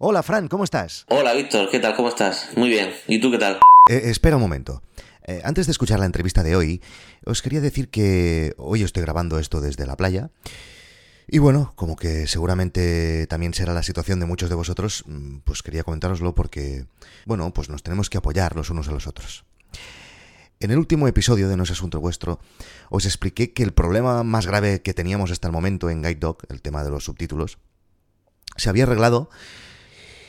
Hola, Fran, ¿cómo estás? Hola, Víctor, ¿qué tal? ¿Cómo estás? Muy bien. ¿Y tú qué tal? Eh, espera un momento. Eh, antes de escuchar la entrevista de hoy, os quería decir que hoy estoy grabando esto desde la playa. Y bueno, como que seguramente también será la situación de muchos de vosotros, mm, pues quería comentároslo porque, bueno, pues nos tenemos que apoyar los unos a los otros. En el último episodio de No es Asunto Vuestro, os expliqué que el problema más grave que teníamos hasta el momento en Guide Dog, el tema de los subtítulos, se había arreglado.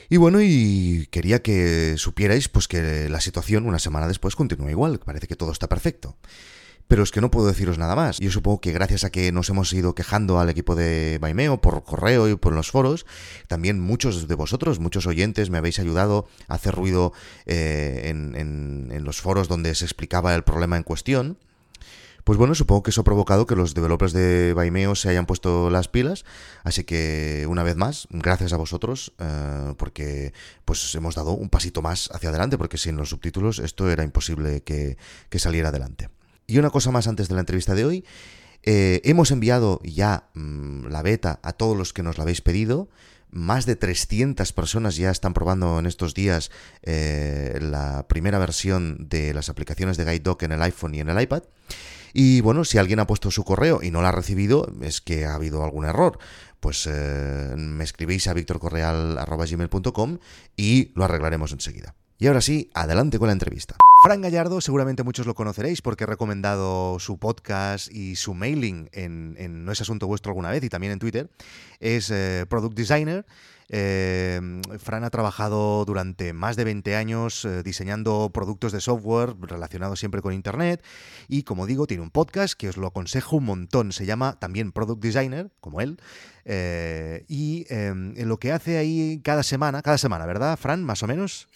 Y bueno, y quería que supierais pues que la situación una semana después continúa igual, parece que todo está perfecto. Pero es que no puedo deciros nada más. Yo supongo que gracias a que nos hemos ido quejando al equipo de Baimeo por correo y por los foros, también muchos de vosotros, muchos oyentes, me habéis ayudado a hacer ruido eh, en, en los foros donde se explicaba el problema en cuestión. Pues bueno, supongo que eso ha provocado que los developers de Baimeo se hayan puesto las pilas, así que una vez más, gracias a vosotros, eh, porque pues hemos dado un pasito más hacia adelante, porque sin los subtítulos esto era imposible que, saliera adelante. Y una cosa más antes de la entrevista de hoy. Eh, hemos enviado ya mm, la beta a todos los que nos la habéis pedido. Más de 300 personas ya están probando en estos días eh, la primera versión de las aplicaciones de Guide en el iPhone y en el iPad. Y bueno, si alguien ha puesto su correo y no lo ha recibido, es que ha habido algún error. Pues eh, me escribís a victorcorreal.gmail.com y lo arreglaremos enseguida. Y ahora sí, adelante con la entrevista. Fran Gallardo, seguramente muchos lo conoceréis porque he recomendado su podcast y su mailing en, No es Asunto Vuestro alguna vez y también en Twitter. Es eh, Product Designer. Eh, Fran ha trabajado durante más de 20 años eh, diseñando productos de software relacionados siempre con Internet y como digo tiene un podcast que os lo aconsejo un montón, se llama también Product Designer, como él, y em, en lo que hace ahí cada semana, cada semana, ¿verdad, Fran? Más o menos.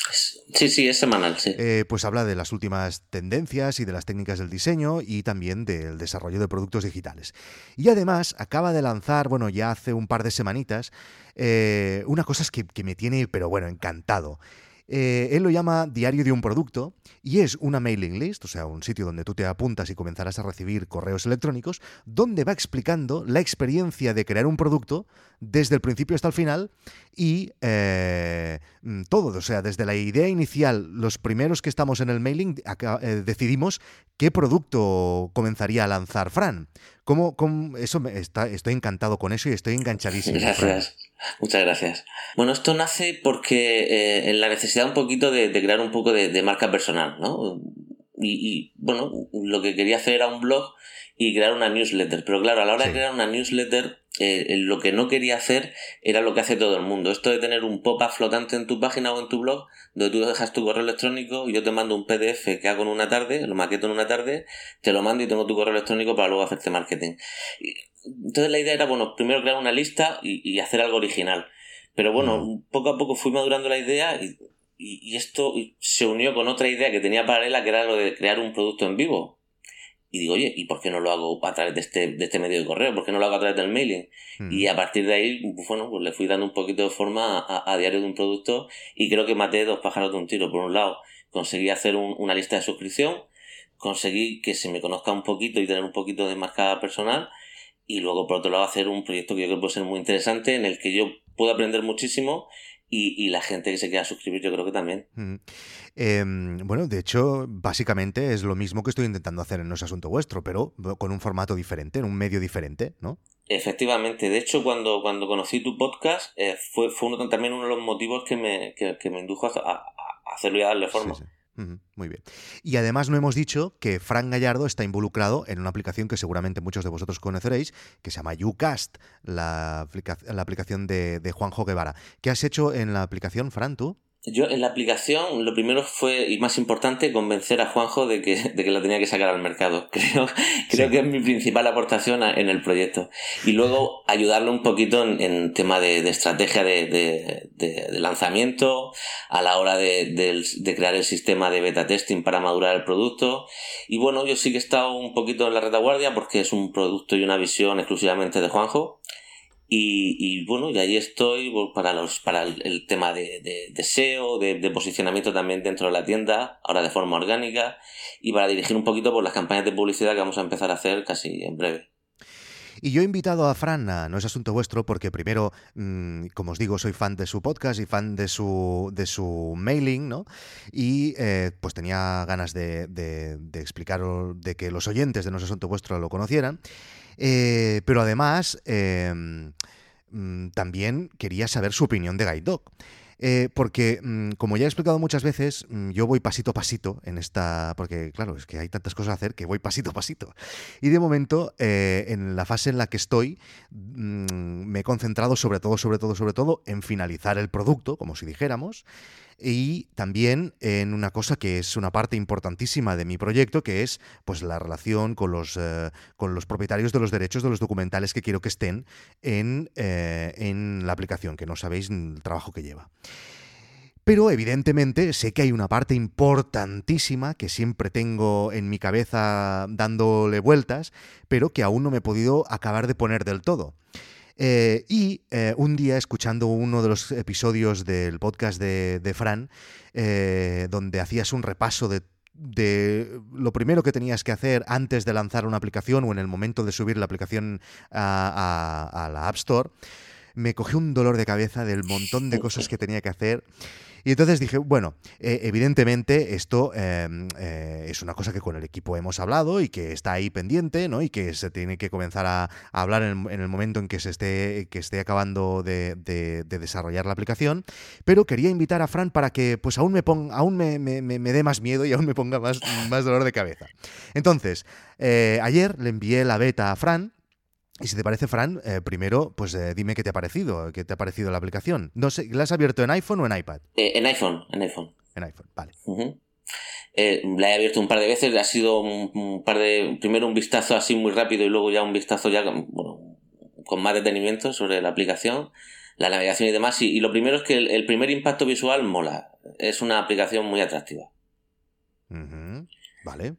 Sí, sí, es semanal. Eh, pues habla de las últimas tendencias y de las técnicas del diseño y también del desarrollo de productos digitales. Y además acaba de lanzar, bueno, ya hace un par de semanitas, eh, una cosa que, que me tiene, pero bueno, encantado. Eh, él lo llama diario de un producto y es una mailing list, o sea, un sitio donde tú te apuntas y comenzarás a recibir correos electrónicos, donde va explicando la experiencia de crear un producto desde el principio hasta el final y eh, mm, todo, o sea, desde la idea inicial, los primeros que estamos en el mailing, eh, decidimos qué producto comenzaría a lanzar Fran. ¿Cómo, eso está, estoy encantado con eso y estoy enganchadísimo. Gracias. Muchas gracias. Bueno, esto nace porque eh, en la necesidad un poquito de, crear un poco de, marca personal, ¿no? Y, bueno, lo que quería hacer era un blog y crear una newsletter. Pero claro, a la hora de crear una newsletter, eh, lo que no quería hacer era lo que hace todo el mundo. Esto de tener un pop-up flotante en tu página o en tu blog, donde tú dejas tu correo electrónico y yo te mando un PDF que hago en una tarde, lo maqueto en una tarde, te lo mando y tengo tu correo electrónico para luego hacerte marketing. Entonces la idea era, bueno, primero crear una lista y, hacer algo original. Pero bueno, mm. poco a poco fui madurando la idea y, y, esto se unió con otra idea que tenía paralela, que era lo de crear un producto en vivo. Y digo, oye, ¿y por qué no lo hago a través de este, de este medio de correo? ¿Por qué no lo hago a través del mailing? Mm. Y a partir de ahí, bueno, pues le fui dando un poquito de forma a, diario de un producto y creo que maté dos pájaros de un tiro. Por un lado, conseguí hacer una lista de suscripción, conseguí que se me conozca un poquito y tener un poquito de marca personal y luego por otro lado hacer un proyecto que yo creo que puede ser muy interesante en el que yo puedo aprender muchísimo y, la gente que se quiera suscribir yo creo que también. Em, bueno, de hecho, básicamente es lo mismo que estoy intentando hacer en No es Asunto Vuestro, pero con un formato diferente, en un medio diferente, ¿no? Efectivamente, de hecho cuando, cuando conocí tu podcast eh, fue, fue uno, también uno de los motivos que me, que, me indujo a, hacerlo y a darle forma. Muy bien. Y además no hemos dicho que Frank Gallardo está involucrado en una aplicación que seguramente muchos de vosotros conoceréis, que se llama YouCast, la, la aplicación de, de Juanjo Guevara. ¿Qué has hecho en la aplicación, Fran, tú? Yo en la aplicación lo primero fue, y más importante, convencer a Juanjo de que, de que la tenía que sacar al mercado. Creo, creo que es mi principal aportación en el proyecto. Y luego ayudarlo un poquito en, tema de, estrategia de, de, lanzamiento, a la hora de, crear el sistema de beta testing para madurar el producto. Y bueno, yo sí que he estado un poquito en la retaguardia porque es un producto y una visión exclusivamente de Juanjo. Y, bueno, y ahí estoy pues, para, los, para el, tema de, de, SEO, de, posicionamiento también dentro de la tienda, ahora de forma orgánica, y para dirigir un poquito por las campañas de publicidad que vamos a empezar a hacer casi en breve. Y yo he invitado a Fran a No es asunto vuestro porque primero, mm, como os digo, soy fan de su podcast y fan de su, de su mailing, ¿no? Y eh, pues tenía ganas de, de, de explicaros, de que los oyentes de No es asunto vuestro lo conocieran. Eh, pero además, em, mm, también quería saber su opinión de Guide Dog. Eh, porque, mm, como ya he explicado muchas veces, mm, yo voy pasito a pasito en esta. Porque, claro, es que hay tantas cosas a hacer que voy pasito a pasito. Y de momento, eh, en la fase en la que estoy, me he concentrado sobre todo, sobre todo, sobre todo en finalizar el producto, como si dijéramos y también en una cosa que es una parte importantísima de mi proyecto, que es pues la relación con los, eh, con los propietarios de los derechos de los documentales que quiero que estén en, eh, en la aplicación, que no sabéis el trabajo que lleva. Pero evidentemente sé que hay una parte importantísima que siempre tengo en mi cabeza dándole vueltas, pero que aún no me he podido acabar de poner del todo. Eh, y eh, un día, escuchando uno de los episodios del podcast de, Fran, eh, donde hacías un repaso de, lo primero que tenías que hacer antes de lanzar una aplicación o en el momento de subir la aplicación a, la App Store, me cogí un dolor de cabeza del montón de cosas que tenía que hacer y entonces dije, bueno, eh, evidentemente esto em, eh, es una cosa que con el equipo hemos hablado y que está ahí pendiente, ¿no? Y que se tiene que comenzar a, hablar en, el momento en que se esté, que esté acabando de, desarrollar la aplicación. Pero quería invitar a Fran para que pues aún me ponga, aún me, dé más miedo y aún me ponga más, más dolor de cabeza. Entonces, eh, ayer le envié la beta a Fran y si te parece, Fran, eh, primero, pues eh, dime qué te ha parecido, qué te ha parecido la aplicación. No sé, ¿la has abierto en iPhone o en iPad? Eh, en iPhone, en iPhone. En iPhone, vale. la he abierto un par de veces, ha sido un, par de. Primero un vistazo así muy rápido y luego ya un vistazo ya bueno, con más detenimiento sobre la aplicación, la navegación y demás. Y, lo primero es que el, primer impacto visual mola. Es una aplicación muy atractiva. Vale.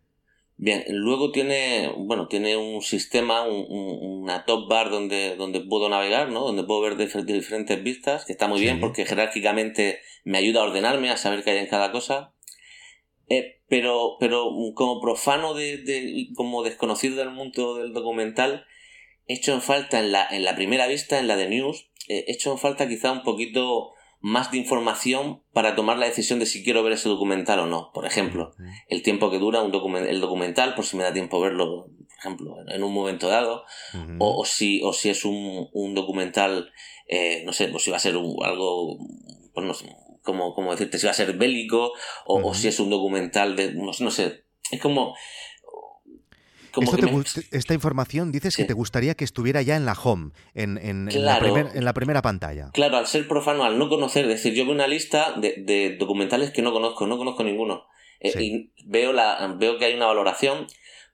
Bien, luego tiene, bueno, tiene un sistema, una top bar donde, donde puedo navegar, ¿no? Donde puedo ver diferentes vistas, que está muy bien porque jerárquicamente me ayuda a ordenarme, a saber qué hay en cada cosa. Eh, pero, pero como profano de, de, como desconocido del mundo del documental, he hecho en falta en la, en la primera vista, en la de news, eh, he hecho en falta quizá un poquito más de información para tomar la decisión de si quiero ver ese documental o no. Por ejemplo, el tiempo que dura un el documental, por si me da tiempo verlo, por ejemplo, en un momento dado, o, si, o si es un, un documental, eh, no sé, pues si va a ser algo, pues no sé, como, como decirte, si va a ser bélico, o, o si es un documental de, no, no sé, es como esta información dices que te gustaría que estuviera ya en la home, en, la en, la primera pantalla. Claro, al ser profano, al no conocer, es decir, yo veo una lista de, documentales que no conozco, no conozco ninguno. Eh, y veo, la, veo que hay una valoración,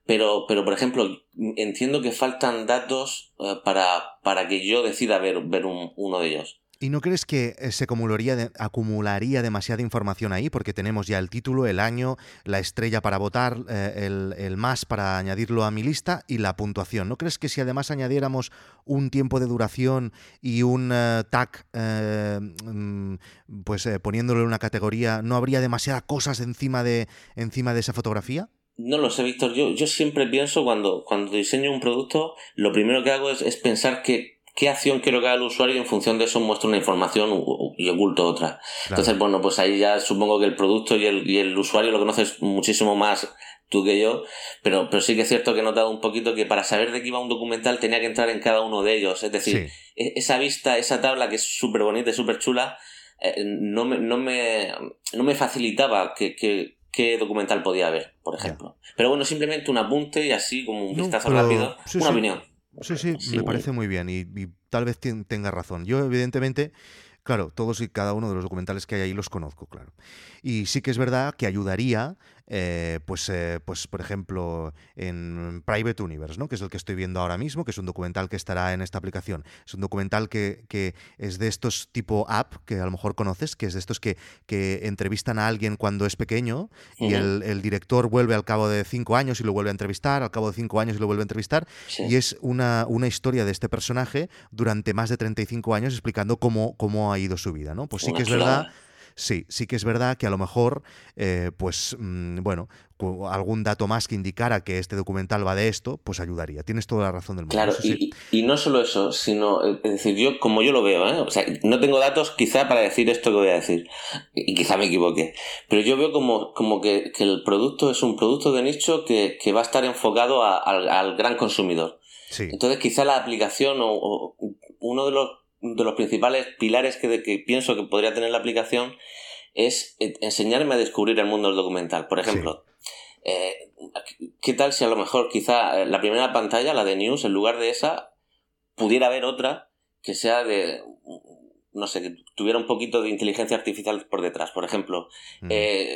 pero, pero por ejemplo, entiendo que faltan datos eh, para, para que yo decida ver, ver uno de ellos. ¿Y no crees que eh, se acumularía, demasiada información ahí? Porque tenemos ya el título, el año, la estrella para votar, eh, el, más para añadirlo a mi lista y la puntuación. ¿No crees que si además añadiéramos un tiempo de duración y un eh, tag, mm, pues poniéndole una categoría, no habría demasiadas cosas encima de, encima de esa fotografía? No lo sé, Víctor. Yo, siempre pienso cuando, cuando diseño un producto, lo primero que hago es pensar que qué acción quiero que haga el usuario y en función de eso muestro una información y oculto otra. Entonces, bueno, pues ahí ya supongo que el producto y el, y el usuario lo conoces muchísimo más tú que yo, pero, pero sí que es cierto que he notado un poquito que para saber de qué iba un documental tenía que entrar en cada uno de ellos. Es decir, e, esa vista, esa tabla que es súper bonita y súper chula, eh, no, me, no, me, no me facilitaba que, qué documental podía haber, por ejemplo. Pero bueno, simplemente un apunte y así como un vistazo rápido, una opinión. Sí, sí, me parece muy bien y, tal vez tenga razón. Yo, evidentemente, claro, todos y cada uno de los documentales que hay ahí los conozco, claro. Y sí que es verdad que ayudaría eh, pues, eh, pues por ejemplo, en Private Universe, ¿no? que es el que estoy viendo ahora mismo, que es un documental que estará en esta aplicación. Es un documental que, es de estos tipo app, que a lo mejor conoces, que es de estos que, que entrevistan a alguien cuando es pequeño y el, director vuelve al cabo de cinco años y lo vuelve a entrevistar, al cabo de cinco años y lo vuelve a entrevistar. Y es una, una historia de este personaje durante más de 35 años explicando cómo, cómo ha ido su vida. ¿no? Pues sí que es verdad sí, sí que es verdad que a lo mejor, eh, pues, mm, bueno, algún dato más que indicara que este documental va de esto, pues ayudaría. Tienes toda la razón del mundo. Claro, y, no solo eso, sino, eh, es decir, yo como yo lo veo, ¿eh? o sea, no tengo datos quizá para decir esto que voy a decir, y quizá me equivoque, pero yo veo como, como que, el producto es un producto de nicho que, va a estar enfocado al, gran consumidor. Entonces quizá la aplicación o uno de los de los principales pilares que, pienso que podría tener la aplicación es eh, enseñarme a descubrir el mundo del documental. Por ejemplo, eh, ¿qué tal si a lo mejor quizá eh, la primera pantalla, la de News, en lugar de esa, pudiera haber otra que sea de, no sé, que tuviera un poquito de inteligencia artificial por detrás. Por ejemplo,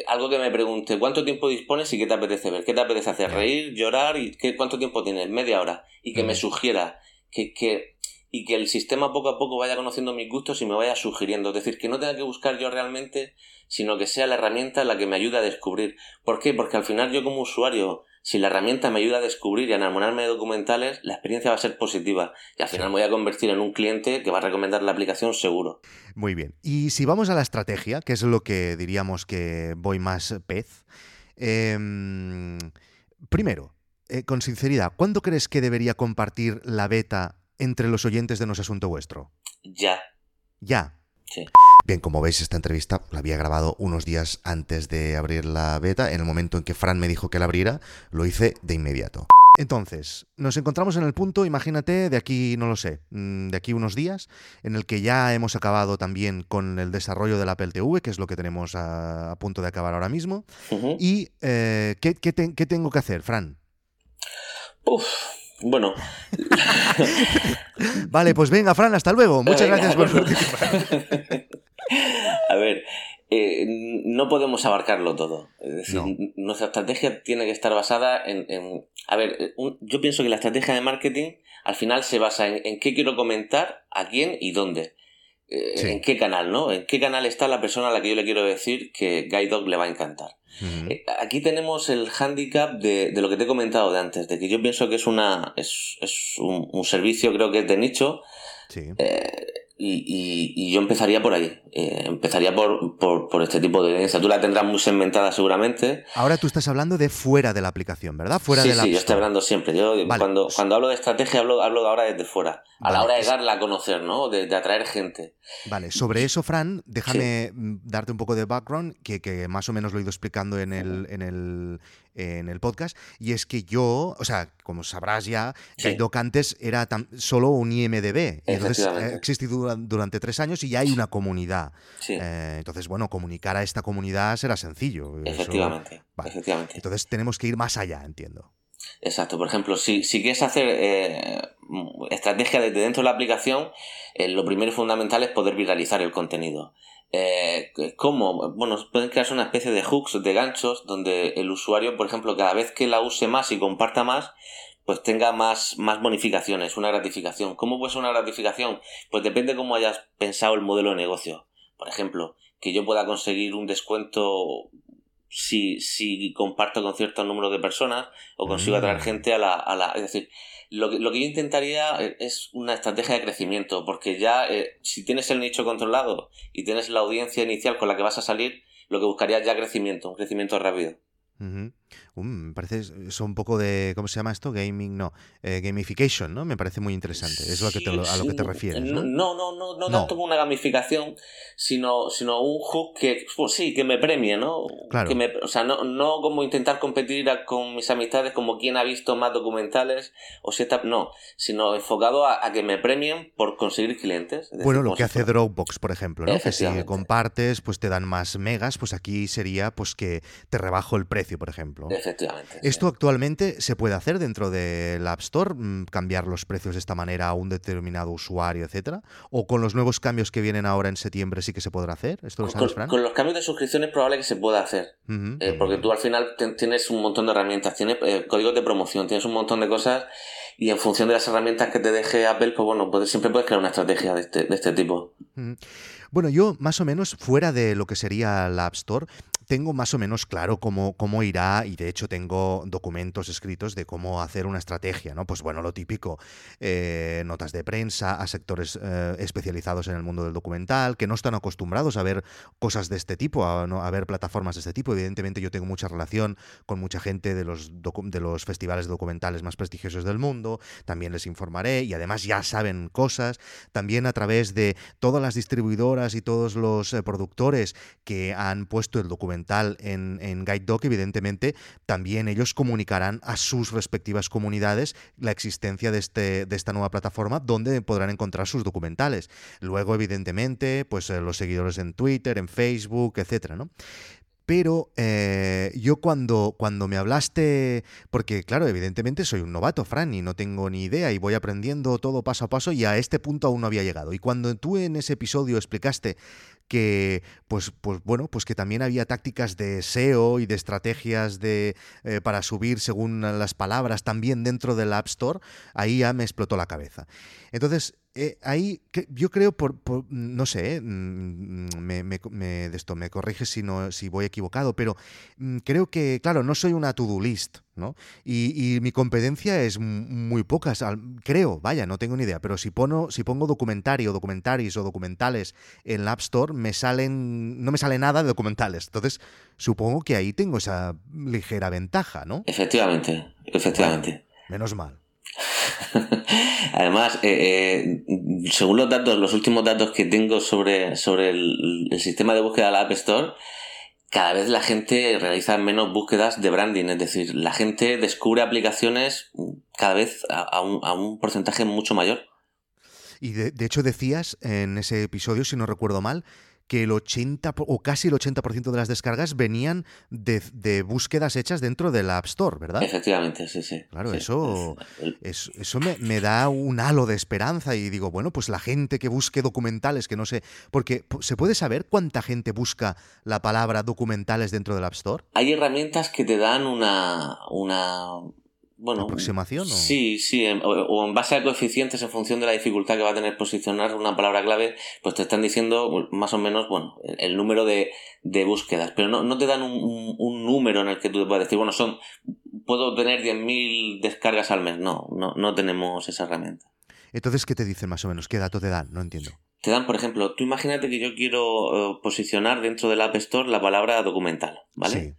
algo que me pregunte, ¿cuánto tiempo dispones y qué te apetece ver? ¿Qué te apetece hacer? ¿Reír, llorar? y qué, ¿Cuánto tiempo tienes? Media hora. Y que me sugiera que, que y que el sistema poco a poco vaya conociendo mis gustos y me vaya sugiriendo. Es decir, que no tenga que buscar yo realmente, sino que sea la herramienta la que me ayude a descubrir. ¿Por qué? Porque al final yo como usuario, si la herramienta me ayuda a descubrir y a enamorarme de documentales, la experiencia va a ser positiva. Y al final me voy a convertir en un cliente que va a recomendar la aplicación seguro. Muy bien. Y si vamos a la estrategia, que es lo que diríamos que voy más pez. Em, primero, eh, con sinceridad, ¿cuándo crees que debería compartir la beta entre los oyentes de No es Asunto Vuestro? Ya. Ya. Sí. Bien, como veis, esta entrevista la había grabado unos días antes de abrir la beta. En el momento en que Fran me dijo que la abriera, lo hice de inmediato. Entonces, nos encontramos en el punto, imagínate, de aquí, no lo sé, mm, de aquí unos días, en el que ya hemos acabado también con el desarrollo del Apple TV, que es lo que tenemos a, punto de acabar ahora mismo. ¿Y eh, ¿qué, qué, tengo que hacer, Fran? Uf, bueno. vale, pues venga, Fran, hasta luego. Muchas gracias por A ver, eh, no podemos abarcarlo todo. Es decir, nuestra estrategia tiene que estar basada en... a ver, yo pienso que la estrategia de marketing al final se basa en, qué quiero comentar, a quién y dónde. Eh, en qué canal, ¿no? En qué canal está la persona a la que yo le quiero decir que Guide Dog le va a encantar. Eh, aquí tenemos el hándicap de, lo que te he comentado de antes, de que yo pienso que es una es, es un, servicio, creo que es de nicho. Eh, y, y, yo empezaría por ahí. Eh, empezaría por, por, este tipo de audiencia. Tú la tendrás muy segmentada seguramente. Ahora tú estás hablando de fuera de la aplicación, ¿verdad? Fuera sí, de la sí, yo estoy hablando siempre. Yo cuando, cuando hablo de estrategia hablo, hablo ahora desde fuera. A la hora de darla a conocer, ¿no? De, atraer gente. Vale, sobre eso, Fran, déjame mm, darte un poco de background, que, que, más o menos lo he ido explicando en el, en el, en el podcast, y es que yo, o sea, como sabrás ya, sí. antes era solo un IMDB, y entonces ha existido durante tres años y ya hay una comunidad. Eh, entonces, bueno, comunicar a esta comunidad será sencillo. Efectivamente, efectivamente. Entonces tenemos que ir más allá, entiendo. Exacto, por ejemplo, si, si quieres hacer eh, estrategia desde dentro de la aplicación, eh, lo primero y fundamental es poder viralizar el contenido. Eh, ¿Cómo? Bueno, pueden crearse una especie de hooks, de ganchos, donde el usuario, por ejemplo, cada vez que la use más y comparta más, pues tenga más, más bonificaciones, una gratificación. ¿Cómo puede ser una gratificación? Pues depende cómo hayas pensado el modelo de negocio. Por ejemplo, que yo pueda conseguir un descuento si, si comparto con cierto número de personas o consigo atraer mm. gente a la, a la... Es decir, lo que, lo que yo intentaría eh, es una estrategia de crecimiento, porque ya eh, si tienes el nicho controlado y tienes la audiencia inicial con la que vas a salir, lo que buscaría ya crecimiento, un crecimiento rápido me parece eso un poco de, ¿cómo se llama esto? Gaming, no, eh, gamification, ¿no? Me parece muy interesante. Es lo que a lo que te refieres. ¿no? No, no, no, no, tanto como una gamificación, sino, sino un hook que, pues sí, que me premie, ¿no? Claro. Que me, o sea, no, no como intentar competir con mis amistades como quien ha visto más documentales o si está, no, sino enfocado a, que me premien por conseguir clientes. bueno, lo que hace Dropbox, por ejemplo, ¿no? Que si compartes, pues te dan más megas, pues aquí sería pues que te rebajo el precio, por ejemplo. Efectivamente. ¿Esto actualmente se puede hacer dentro del App Store? Mm, ¿Cambiar los precios de esta manera a un determinado usuario, etcétera? ¿O con los nuevos cambios que vienen ahora en septiembre sí que se podrá hacer? ¿Esto lo sabes, con, con, los cambios de suscripción es probable que se pueda hacer. Eh, porque tú al final tienes un montón de herramientas, tienes eh, códigos de promoción, tienes un montón de cosas y en función de las herramientas que te deje Apple, pues bueno, siempre puedes crear una estrategia de este, de este tipo. Bueno, yo más o menos fuera de lo que sería la App Store, tengo más o menos claro cómo, cómo irá y de hecho tengo documentos escritos de cómo hacer una estrategia, ¿no? Pues bueno, lo típico, eh, notas de prensa a sectores eh, especializados en el mundo del documental, que no están acostumbrados a ver cosas de este tipo, a, a, ver plataformas de este tipo. Evidentemente yo tengo mucha relación con mucha gente de los, de los festivales documentales más prestigiosos del mundo, también les informaré y además ya saben cosas, también a través de todas las distribuidoras y todos los eh, productores que han puesto el documental en, en Guide Dog, evidentemente, también ellos comunicarán a sus respectivas comunidades la existencia de, este, de esta nueva plataforma donde podrán encontrar sus documentales. Luego, evidentemente, pues eh, los seguidores en Twitter, en Facebook, etcétera, ¿no? Pero eh, yo cuando, cuando me hablaste, porque claro, evidentemente soy un novato, Fran, y no tengo ni idea y voy aprendiendo todo paso a paso y a este punto aún no había llegado. Y cuando tú en ese episodio explicaste que pues, pues bueno, pues que también había tácticas de SEO y de estrategias de, eh, para subir según las palabras también dentro del App Store, ahí ya me explotó la cabeza. Entonces, eh, ahí yo creo, por, no sé, eh, mm, me, me, de esto me corrige si, no, si voy equivocado, pero mm, creo que, claro, no soy una to-do list, ¿no? Y, mi competencia es muy poca, creo, vaya, no tengo ni idea, pero si, pongo, si pongo documentario, documentaris o documentales en la App Store, me salen, no me sale nada de documentales. Entonces, supongo que ahí tengo esa ligera ventaja, ¿no? Efectivamente, efectivamente. menos mal. Además, eh, eh, según los datos, los últimos datos que tengo sobre, sobre el, sistema de búsqueda de la App Store, cada vez la gente realiza menos búsquedas de branding, es decir, la gente descubre aplicaciones cada vez a, un, a un, porcentaje mucho mayor. Y de, de, hecho decías en ese episodio, si no recuerdo mal, que el 80 o casi el 80% de las descargas venían de, búsquedas hechas dentro de la App Store, ¿verdad? Efectivamente, sí, sí. Claro, eso, eso me, da un halo de esperanza y digo, bueno, pues la gente que busque documentales, que no sé, porque ¿se puede saber cuánta gente busca la palabra documentales dentro de la App Store? Hay herramientas que te dan una, una bueno, ¿Aproximación? Sí, sí, o en base a coeficientes en función de la dificultad que va a tener posicionar una palabra clave, pues te están diciendo más o menos, bueno, el, número de, de, búsquedas, pero no, no te dan un, un, número en el que tú te puedas decir, bueno, son, puedo tener 10.000 descargas al mes. No, no, no tenemos esa herramienta. Entonces, ¿qué te dicen más o menos? ¿Qué dato te dan? No entiendo. Te dan, por ejemplo, tú imagínate que yo quiero eh, posicionar dentro del App Store la palabra documental, ¿vale? Sí.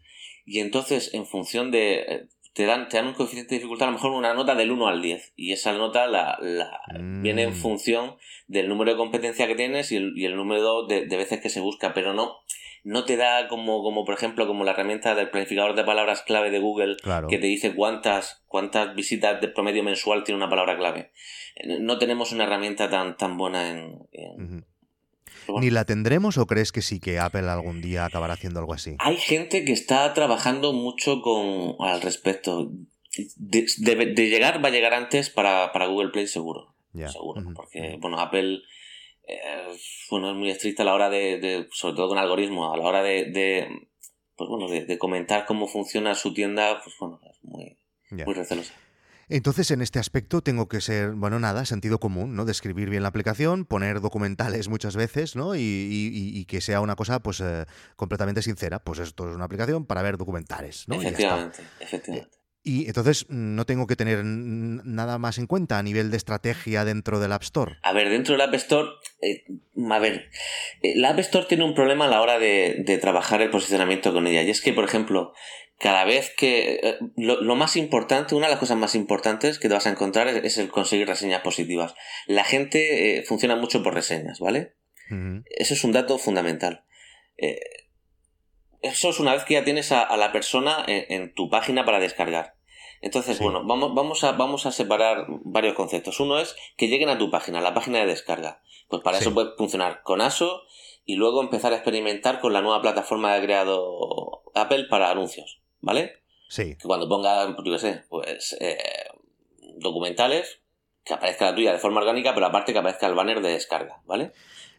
Y entonces, en función de eh, te dan, te dan un coeficiente de dificultad, a lo mejor una nota del 1 al 10. Y esa nota la, la viene en mm. función del número de competencia que tienes y el, y el número de, de, veces que se busca, pero no, no te da como, como, por ejemplo, como la herramienta del planificador de palabras clave de Google, que te dice cuántas, cuántas visitas de promedio mensual tiene una palabra clave. No tenemos una herramienta tan, tan buena en, ¿Ni la tendremos o crees que sí que Apple algún día acabará haciendo algo así? Hay gente que está trabajando mucho con al respecto. De, llegar, va a llegar antes para, Google Play seguro. Seguro. Porque, bueno, Apple eh, bueno, es muy estricta a la hora de, sobre todo con algoritmos, a la hora de, pues bueno, de, comentar cómo funciona su tienda, pues bueno, es muy, muy recelosa. Entonces, en este aspecto tengo que ser, bueno, nada, sentido común, ¿no? Describir bien la aplicación, poner documentales muchas veces, ¿no? Y, que sea una cosa, pues, eh, completamente sincera. Pues esto es una aplicación para ver documentales, ¿no? Efectivamente, efectivamente. Y entonces no tengo que tener nada más en cuenta a nivel de estrategia dentro del App Store. A ver, dentro del App Store, eh, a ver, eh, la App Store tiene un problema a la hora de, de, trabajar el posicionamiento con ella. Y es que, por ejemplo, cada vez que... Eh, lo, más importante, una de las cosas más importantes que te vas a encontrar es, el conseguir reseñas positivas. La gente eh, funciona mucho por reseñas, ¿vale? Eso es un dato fundamental. Eh, eso es una vez que ya tienes a, la persona en, tu página para descargar. Entonces, bueno, vamos, vamos, a, vamos a separar varios conceptos. Uno es que lleguen a tu página, la página de descarga. Pues para eso puede funcionar con ASO y luego empezar a experimentar con la nueva plataforma que ha creado Apple para anuncios. ¿Vale? Sí. Que cuando ponga, yo qué sé, pues eh, documentales, que aparezca la tuya de forma orgánica, pero aparte que aparezca el banner de descarga, ¿vale?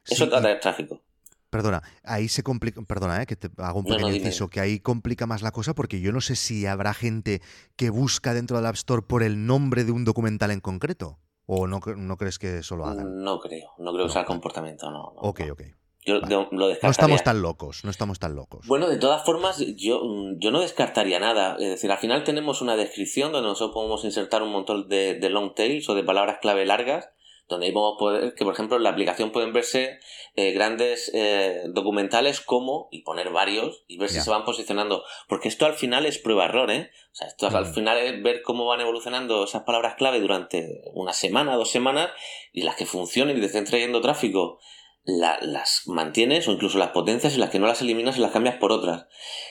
Eso trata de tráfico. Perdona, ahí se complica, perdona, eh, que te hago un pequeño inciso, que ahí complica más la cosa porque yo no sé si habrá gente que busca dentro del App Store por el nombre de un documental en concreto. ¿O no, no crees que eso lo hagan? No creo, no creo que sea el comportamiento, no. ok, ok. Yo lo descartaría. No estamos tan locos, no estamos tan locos. Bueno, de todas formas, yo, yo no descartaría nada. Es decir, al final tenemos una descripción donde nosotros podemos insertar un montón de, de long tails o de palabras clave largas donde ahí a poder, que por ejemplo en la aplicación pueden verse eh, grandes eh, documentales como, y poner varios, y ver si se van posicionando. Porque esto al final es prueba-error, ¿eh? O sea, esto al final es ver cómo van evolucionando esas palabras clave durante una semana, dos semanas, y las que funcionen y te estén trayendo tráfico, las mantienes o incluso las potencias y las que no las eliminas y las cambias por otras.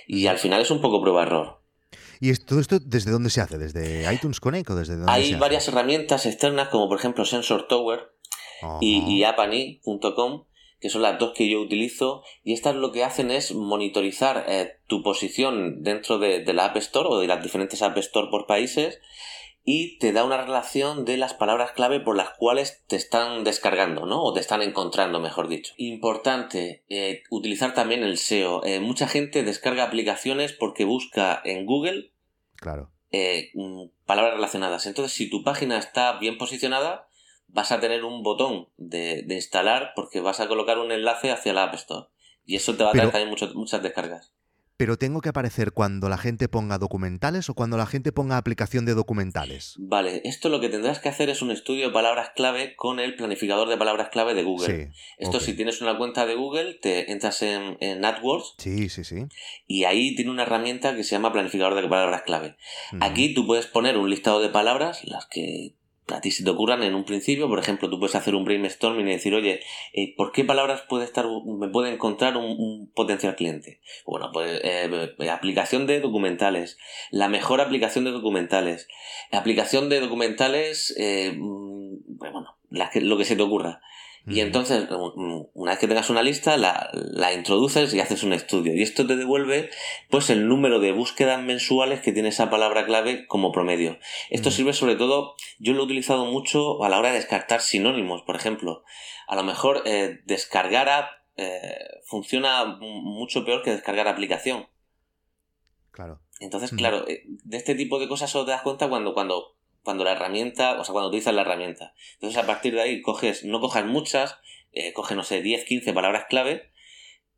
Y al final es un poco prueba-error. ¿Y todo esto desde dónde se hace? ¿Desde iTunes Connect o desde dónde Hay varias herramientas externas, como por ejemplo Sensor Tower y, y apani.com, que son las dos que yo utilizo, y estas lo que hacen es monitorizar eh, tu posición dentro de, de, la App Store o de las diferentes App Store por países y te da una relación de las palabras clave por las cuales te están descargando, ¿no? O te están encontrando, mejor dicho. Importante, eh, utilizar también el SEO. Eh, mucha gente descarga aplicaciones porque busca en Google claro. Eh, mm, palabras relacionadas. Entonces, si tu página está bien posicionada, vas a tener un botón de, instalar porque vas a colocar un enlace hacia la App Store. Y eso te va a traer también muchas descargas pero tengo que aparecer cuando la gente ponga documentales o cuando la gente ponga aplicación de documentales. Vale, esto lo que tendrás que hacer es un estudio de palabras clave con el planificador de palabras clave de Google. esto si tienes una cuenta de Google, te entras en, AdWords. Sí, sí, sí. Y ahí tiene una herramienta que se llama planificador de palabras clave. Aquí tú puedes poner un listado de palabras, las que a ti se te ocurran en un principio, por ejemplo, tú puedes hacer un brainstorming y decir, oye, eh, ¿por qué palabras puede estar, me puede encontrar un, potencial cliente? Bueno, pues eh, eh, aplicación de documentales, la mejor aplicación de documentales, aplicación de documentales, mm, bueno, lo que se te ocurra. Y entonces, una vez que tengas una lista, la, la, introduces y haces un estudio. Y esto te devuelve, pues, el número de búsquedas mensuales que tiene esa palabra clave como promedio. Esto sirve sobre todo, yo lo he utilizado mucho a la hora de descartar sinónimos, por ejemplo. A lo mejor eh, descargar app eh, funciona mucho peor que descargar aplicación. Claro. Entonces, claro, eh, de este tipo de cosas solo te das cuenta cuando, cuando cuando la herramienta, o sea, cuando utilizas la herramienta. Entonces, a partir de ahí, coges, no cojas muchas, eh, coge, no sé, 10, 15 palabras clave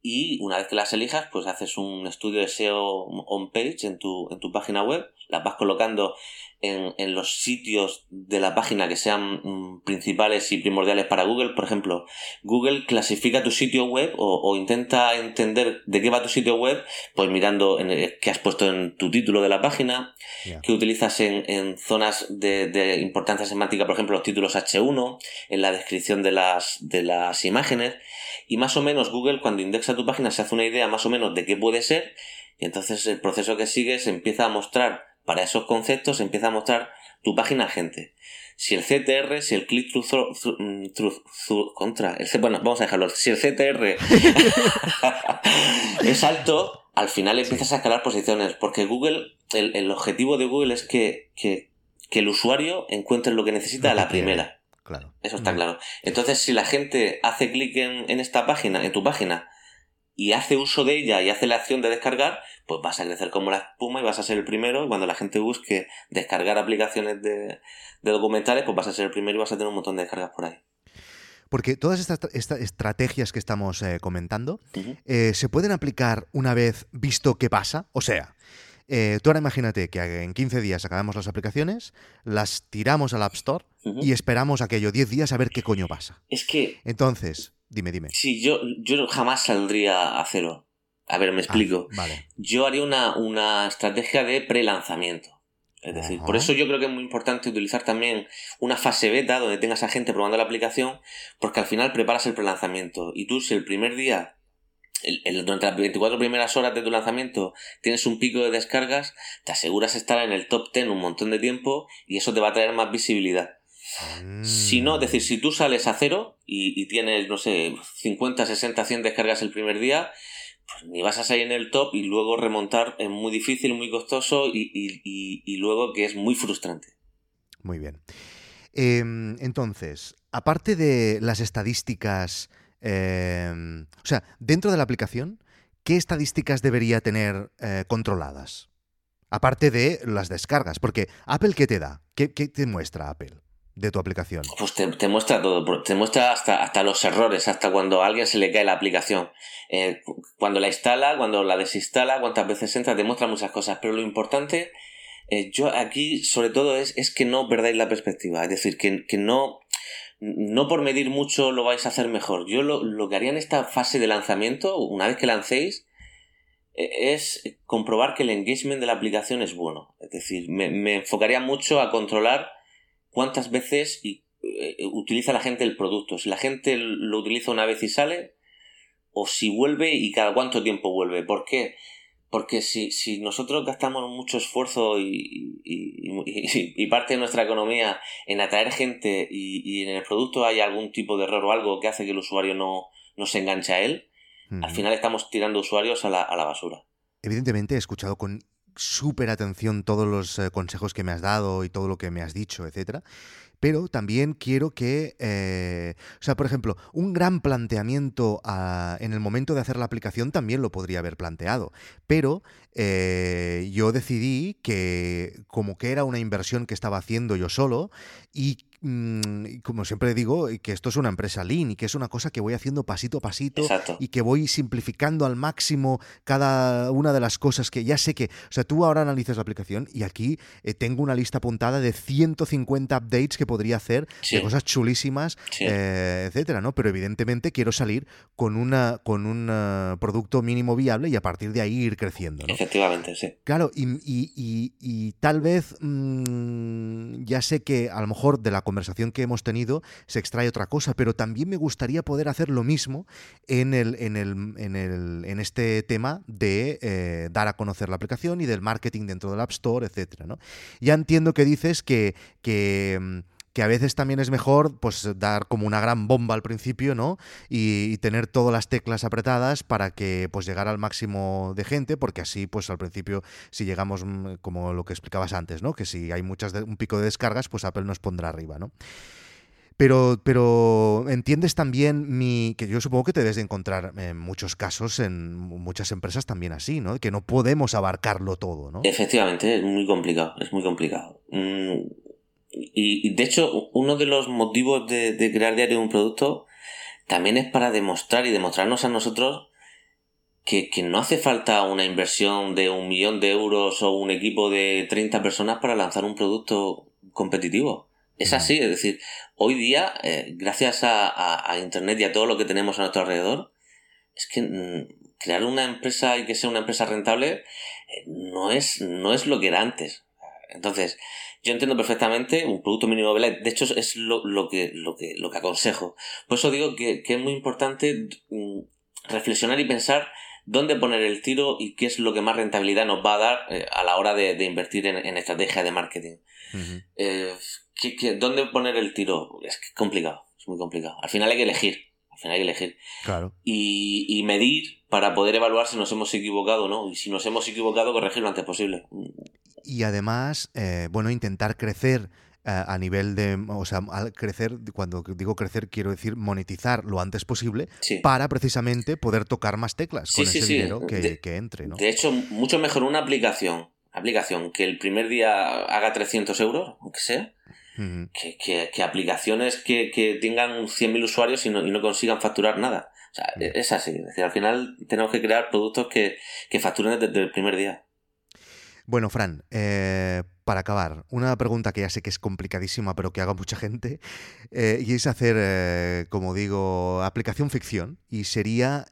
y una vez que las elijas, pues haces un estudio de SEO on page en tu, en tu página web, las vas colocando en, en, los sitios de la página que sean mm, principales y primordiales para Google. Por ejemplo, Google clasifica tu sitio web o, intenta entender de qué va tu sitio web, pues mirando en qué has puesto en tu título de la página, qué utilizas en, en zonas de, de, importancia semántica, por ejemplo, los títulos H1, en la descripción de las, de las imágenes. Y más o menos Google cuando indexa tu página se hace una idea más o menos de qué puede ser. Y entonces el proceso que sigue se empieza a mostrar para esos conceptos empieza a mostrar tu página a gente. Si el CTR, si el click through, mm, contra, el, bueno, vamos a dejarlo. Si el CTR es alto, al final empiezas a escalar posiciones, porque Google, el, objetivo de Google es que, que, el usuario encuentre lo que necesita a la primera. Claro. Eso está claro. Entonces, si la gente hace clic en, en esta página, en tu página, y hace uso de ella y hace la acción de descargar, pues vas a crecer como la espuma y vas a ser el primero. Y cuando la gente busque descargar aplicaciones de, documentales, pues vas a ser el primero y vas a tener un montón de descargas por ahí. Porque todas estas, estrategias que estamos eh, comentando eh, se pueden aplicar una vez visto qué pasa. O sea, eh, tú ahora imagínate que en 15 días acabamos las aplicaciones, las tiramos al App Store y esperamos aquello 10 días a ver qué coño pasa. Es que. Entonces, Dime, dime. Sí, yo, yo jamás saldría a cero. A ver, me ah, explico. vale. Yo haría una, una estrategia de pre-lanzamiento. Es decir, por eso yo creo que es muy importante utilizar también una fase beta donde tengas a gente probando la aplicación, porque al final preparas el pre-lanzamiento. Y tú, si el primer día, el, durante las 24 primeras horas de tu lanzamiento, tienes un pico de descargas, te aseguras estar en el top 10 un montón de tiempo y eso te va a traer más visibilidad. Si no, es decir, si tú sales a cero y, tienes, no sé, 50, 60, 100 descargas el primer día, pues ni vas a salir en el top y luego remontar es muy difícil, muy costoso y, luego que es muy frustrante. Muy bien. Em, entonces, aparte de las estadísticas, em, o sea, dentro de la aplicación, ¿qué estadísticas debería tener eh, controladas? Aparte de las descargas, porque Apple, ¿qué te da? ¿Qué, qué te muestra Apple? De tu aplicación? Pues te, muestra todo, te muestra hasta, hasta los errores, hasta cuando a alguien se le cae la aplicación. Eh, cuando la instala, cuando la desinstala, cuántas veces entra, te muestra muchas cosas. Pero lo importante, eh, yo aquí sobre todo es, es que no perdáis la perspectiva. Es decir, que, que no, no por medir mucho lo vais a hacer mejor. Yo lo, lo que haría en esta fase de lanzamiento, una vez que lancéis, e, es comprobar que el engagement de la aplicación es bueno. Es decir, me, enfocaría mucho a controlar cuántas veces y, eh, utiliza la gente el producto. Si la gente lo utiliza una vez y sale, o si vuelve y cada cuánto tiempo vuelve. ¿Por qué? Porque si, si nosotros gastamos mucho esfuerzo y, y, parte de nuestra economía en atraer gente y, en el producto hay algún tipo de error o algo que hace que el usuario no, no se enganche a él, al final estamos tirando usuarios a la, a la basura. Evidentemente he escuchado con súper atención todos los eh, consejos que me has dado y todo lo que me has dicho, etcétera. Pero también quiero que, eh, o sea, por ejemplo, un gran planteamiento ah, en el momento de hacer la aplicación también lo podría haber planteado. Pero eh, yo decidí que como que era una inversión que estaba haciendo yo solo y como siempre digo, que esto es una empresa lean y que es una cosa que voy haciendo pasito a pasito y que voy simplificando al máximo cada una de las cosas que ya sé que, o sea, tú ahora analizas la aplicación y aquí eh, tengo una lista apuntada de 150 updates que podría hacer de cosas chulísimas, eh, etcétera, ¿no? Pero evidentemente quiero salir con una con un eh, producto mínimo viable y a partir de ahí ir creciendo, ¿no? Efectivamente, sí. Claro, y, tal vez mm, ya sé que a lo mejor de la conversación que hemos tenido se extrae otra cosa, pero también me gustaría poder hacer lo mismo en, el, en, el, en, el, en este tema de eh, dar a conocer la aplicación y del marketing dentro del App Store, etc. ¿no? Ya entiendo que dices que, que mm, que a veces también es mejor pues dar como una gran bomba al principio, ¿no? Y, tener todas las teclas apretadas para que pues llegar al máximo de gente, porque así pues al principio si llegamos mm, como lo que explicabas antes, ¿no? Que si hay muchas un pico de descargas, pues Apple nos pondrá arriba, ¿no? Pero, pero entiendes también mi. que yo supongo que te debes de encontrar en muchos casos, en muchas empresas también así, ¿no? Que no podemos abarcarlo todo, ¿no? Efectivamente, es muy complicado, es muy complicado. Mm, y, de hecho, uno de los motivos de, crear diario un producto también es para demostrar y demostrarnos a nosotros que, no hace falta una inversión de un millón de euros o un equipo de 30 personas para lanzar un producto competitivo. Es así, es decir, hoy día, eh, gracias a, Internet y a todo lo que tenemos a nuestro alrededor, es que mm, crear una empresa y que sea una empresa rentable eh, no, es, no es lo que era antes. Entonces, yo entiendo perfectamente un producto mínimo viable. De hecho, es lo, que, lo, que, lo que aconsejo. Por eso digo que, es muy importante mm, reflexionar y pensar dónde poner el tiro y qué es lo que más rentabilidad nos va a dar eh, a la hora de, invertir en, en, estrategia de marketing. Eh, dónde poner el tiro? Es complicado, es muy complicado. Al final hay que elegir. Al final hay que elegir. Claro. Y, y medir para poder evaluar si nos hemos equivocado o no. Y si nos hemos equivocado, corregir lo antes posible y además, eh, bueno, intentar crecer eh, a nivel de, o sea, crecer, cuando digo crecer quiero decir monetizar lo antes posible para precisamente poder tocar más teclas con ese dinero que, entre. ¿no? De hecho, mucho mejor una aplicación, aplicación que el primer día haga 300 euros, aunque sea, que, aplicaciones que, tengan 100.000 usuarios y no, y no consigan facturar nada. O sea, es así. Es decir, al final tenemos que crear productos que, que facturen desde el primer día. Bueno, Fran, eh, para acabar, una pregunta que ya sé que es complicadísima, pero que haga mucha gente, eh, y es hacer, eh, como digo, aplicación ficción, y sería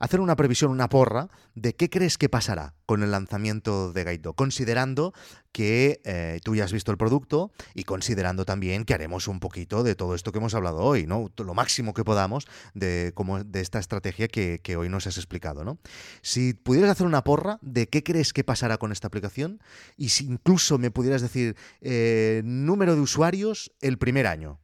hacer una previsión, una porra, de qué crees que pasará con el lanzamiento de Gaito, considerando que eh, tú ya has visto el producto y considerando también que haremos un poquito de todo esto que hemos hablado hoy, ¿no? Lo máximo que podamos de, como de esta estrategia que, hoy nos has explicado, ¿no? Si pudieras hacer una porra de qué crees que pasará con esta aplicación y si incluso me pudieras decir eh, número de usuarios el primer año,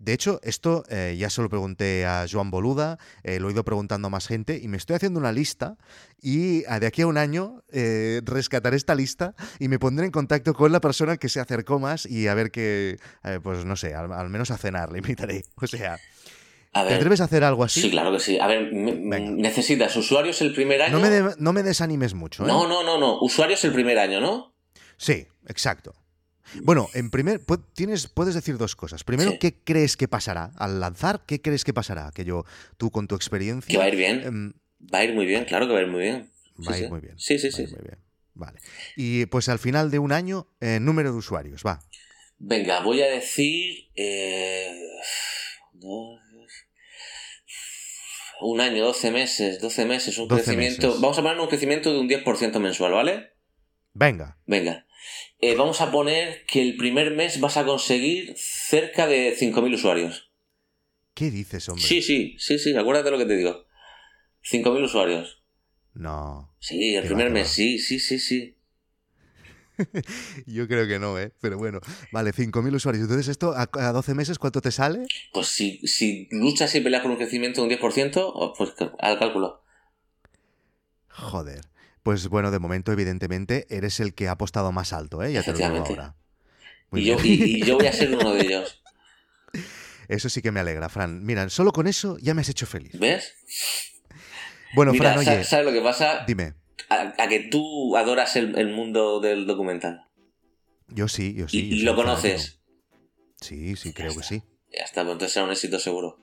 de hecho, esto eh, ya se lo pregunté a Joan Boluda, eh, lo he ido preguntando a más gente y me estoy haciendo una lista y de aquí a un año eh, rescataré esta lista y me pondré en contacto con la persona que se acercó más y a ver qué, pues no sé, al, menos a cenar le invitaré. O sea... ¿Te atreves a hacer algo así? Sí, claro que sí. A ver, necesitas usuarios el primer año. No me, no me desanimes mucho. No, no, no, no. Usuarios el primer año, ¿no? Sí, exacto. Bueno, en primer, tienes, puedes decir dos cosas. Primero, Sí. ¿qué crees que pasará al lanzar? ¿Qué crees que pasará? Que yo, tú con tu experiencia... Que va a ir bien. em, Va a ir muy bien, claro que va a ir muy bien. va a ir sí. muy bien. Sí, sí, va sí. muy bien. Vale. Y pues al final de un año, eh, número de usuarios, va. Venga, voy a decir. eh, un año, 12 meses, 12 meses, un 12 crecimiento. meses. Vamos a poner un crecimiento de un 10% mensual, ¿vale? Venga. Venga. Eh, vamos a poner que el primer mes vas a conseguir cerca de 5.000 usuarios. ¿Qué dices, hombre? Sí, sí, sí, sí, acuérdate de lo que te digo. 5.000 usuarios. No, Sí, el primer va, mes, va. sí, sí, sí, sí. yo creo que no, ¿eh? Pero bueno, vale, 5.000 usuarios. Entonces, esto a, a 12 meses, ¿cuánto te sale? Pues si, si luchas y peleas por un crecimiento de un 10%, oh, pues al cálculo. Joder. Pues bueno, de momento, evidentemente, eres el que ha apostado más alto, ¿eh? Ya te lo digo ahora. Y yo, bien. y, y yo voy a ser uno de ellos. Eso sí que me alegra, Fran. Mira, solo con eso ya me has hecho feliz. ¿Ves? Bueno, Mira, Fran, oye, ¿sabes lo que pasa? dime. A, a que tú adoras el, el mundo del documental. Yo sí, yo sí. y yo lo conoces. Sí, sí, creo que sí. Ya está, pues entonces será un éxito seguro.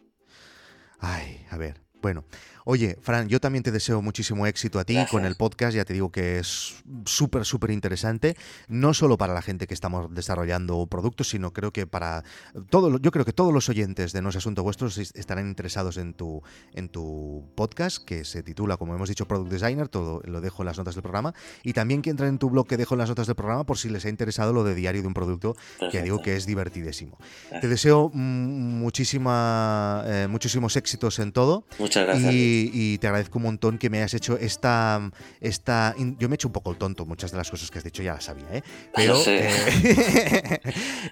Ay, a ver. Bueno, oye, Fran, yo también te deseo muchísimo éxito a ti Gracias. con el podcast. Ya te digo que es súper, súper interesante. No solo para la gente que estamos desarrollando productos, sino creo que para todo. Yo creo que todos los oyentes de No es Asunto Vuestro es- estarán interesados en tu, en tu podcast, que se titula, como hemos dicho, Product Designer. Todo lo dejo en las notas del programa. Y también que entren en tu blog, que dejo en las notas del programa, por si les ha interesado lo de diario de un producto, que digo que es divertidísimo. Te deseo muchísima, eh, muchísimos éxitos en todo. Muchas gracias. Y, y te agradezco un montón que me hayas hecho esta, esta... Yo me he hecho un poco el tonto, muchas de las cosas que has dicho ya las sabía, ¿eh? Pero eh,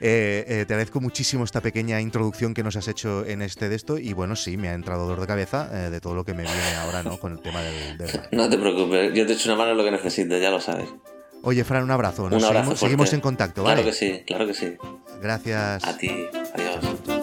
eh, eh, te agradezco muchísimo esta pequeña introducción que nos has hecho en este de esto y bueno, sí, me ha entrado dolor de cabeza eh, de todo lo que me viene ahora, ¿no? Con el tema del... del- No te preocupes, yo te echo una mano en lo que necesites, ya lo sabes. Oye, Fran, un abrazo. Nos Un abrazo seguimos, seguimos en contacto, ¿vale? Claro que sí, claro que sí. Gracias. A ti, adiós.